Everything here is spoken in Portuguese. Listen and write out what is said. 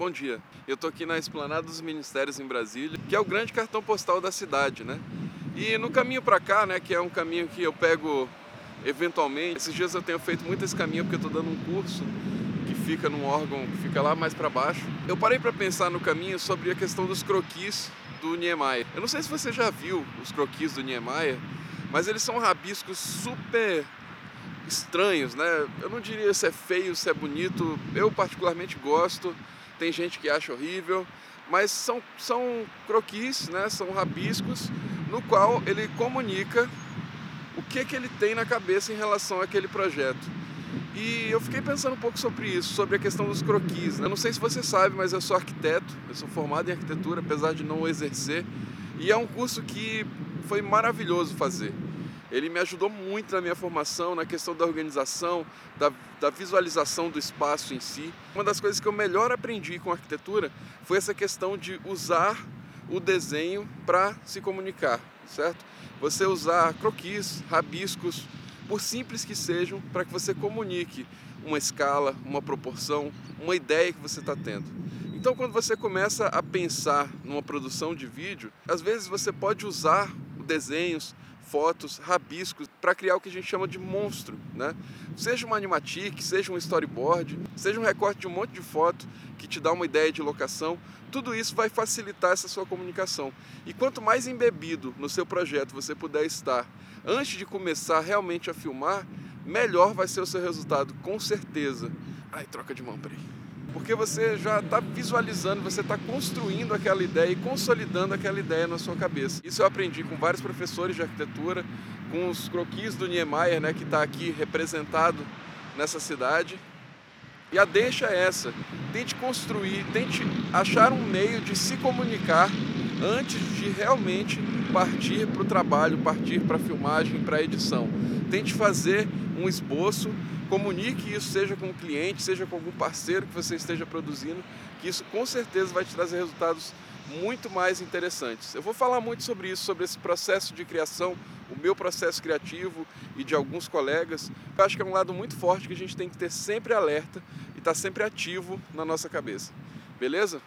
bom dia. Eu estou aqui na Esplanada dos Ministérios em Brasília, que é o grande cartão postal da cidade, né? E no caminho para cá, né, que é um caminho que eu pego eventualmente, esses dias eu tenho feito muito esse caminho porque eu estou dando um curso que fica num órgão que fica lá mais para baixo. Eu parei para pensar no caminho sobre a questão dos croquis do Niemeyer. Eu não sei se você já viu os croquis do Niemeyer, mas eles são rabiscos super estranhos, né? Eu não diria se é feio, se é bonito. Eu particularmente gosto. Tem gente que acha horrível, mas são, são croquis, né? São rabiscos no qual ele comunica o que que ele tem na cabeça em relação àquele projeto. E eu fiquei pensando um pouco sobre isso, sobre a questão dos croquis. Né? Eu não sei se você sabe, mas eu sou arquiteto, eu sou formado em arquitetura, apesar de não exercer. E é um curso que foi maravilhoso fazer. Ele me ajudou muito na minha formação, na questão da organização, da, da, visualização do espaço em si. Uma das coisas que eu melhor aprendi com arquitetura foi essa questão de usar o desenho para se comunicar, certo? Você usar croquis, rabiscos, por simples que sejam, para que você comunique uma escala, uma proporção, uma ideia que você está tendo. Então, quando você começa a pensar numa produção de vídeo, às vezes você pode usar desenhos, fotos, rabiscos, para criar o que a gente chama de monstro, né? Seja uma animatic, seja um storyboard, seja um recorte de um monte de foto que te dá uma ideia de locação, tudo isso vai facilitar essa sua comunicação. E quanto mais embebido no seu projeto você puder estar antes de começar realmente a filmar, melhor vai ser o seu resultado, com certeza. Ai, troca de mão, peraí porque você já está visualizando, você está construindo aquela ideia e consolidando aquela ideia na sua cabeça. Isso eu aprendi com vários professores de arquitetura, com os croquis do Niemeyer, né, que está aqui representado nessa cidade. E a deixa é essa: tente construir, tente achar um meio de se comunicar antes de realmente partir para o trabalho, partir para a filmagem, para a edição. Tente fazer um esboço, comunique isso, seja com o cliente, seja com algum parceiro que você esteja produzindo, que isso com certeza vai te trazer resultados muito mais interessantes. Eu vou falar muito sobre isso, sobre esse processo de criação, o meu processo criativo e de alguns colegas. Eu acho que é um lado muito forte que a gente tem que ter sempre alerta e estar tá sempre ativo na nossa cabeça. Beleza?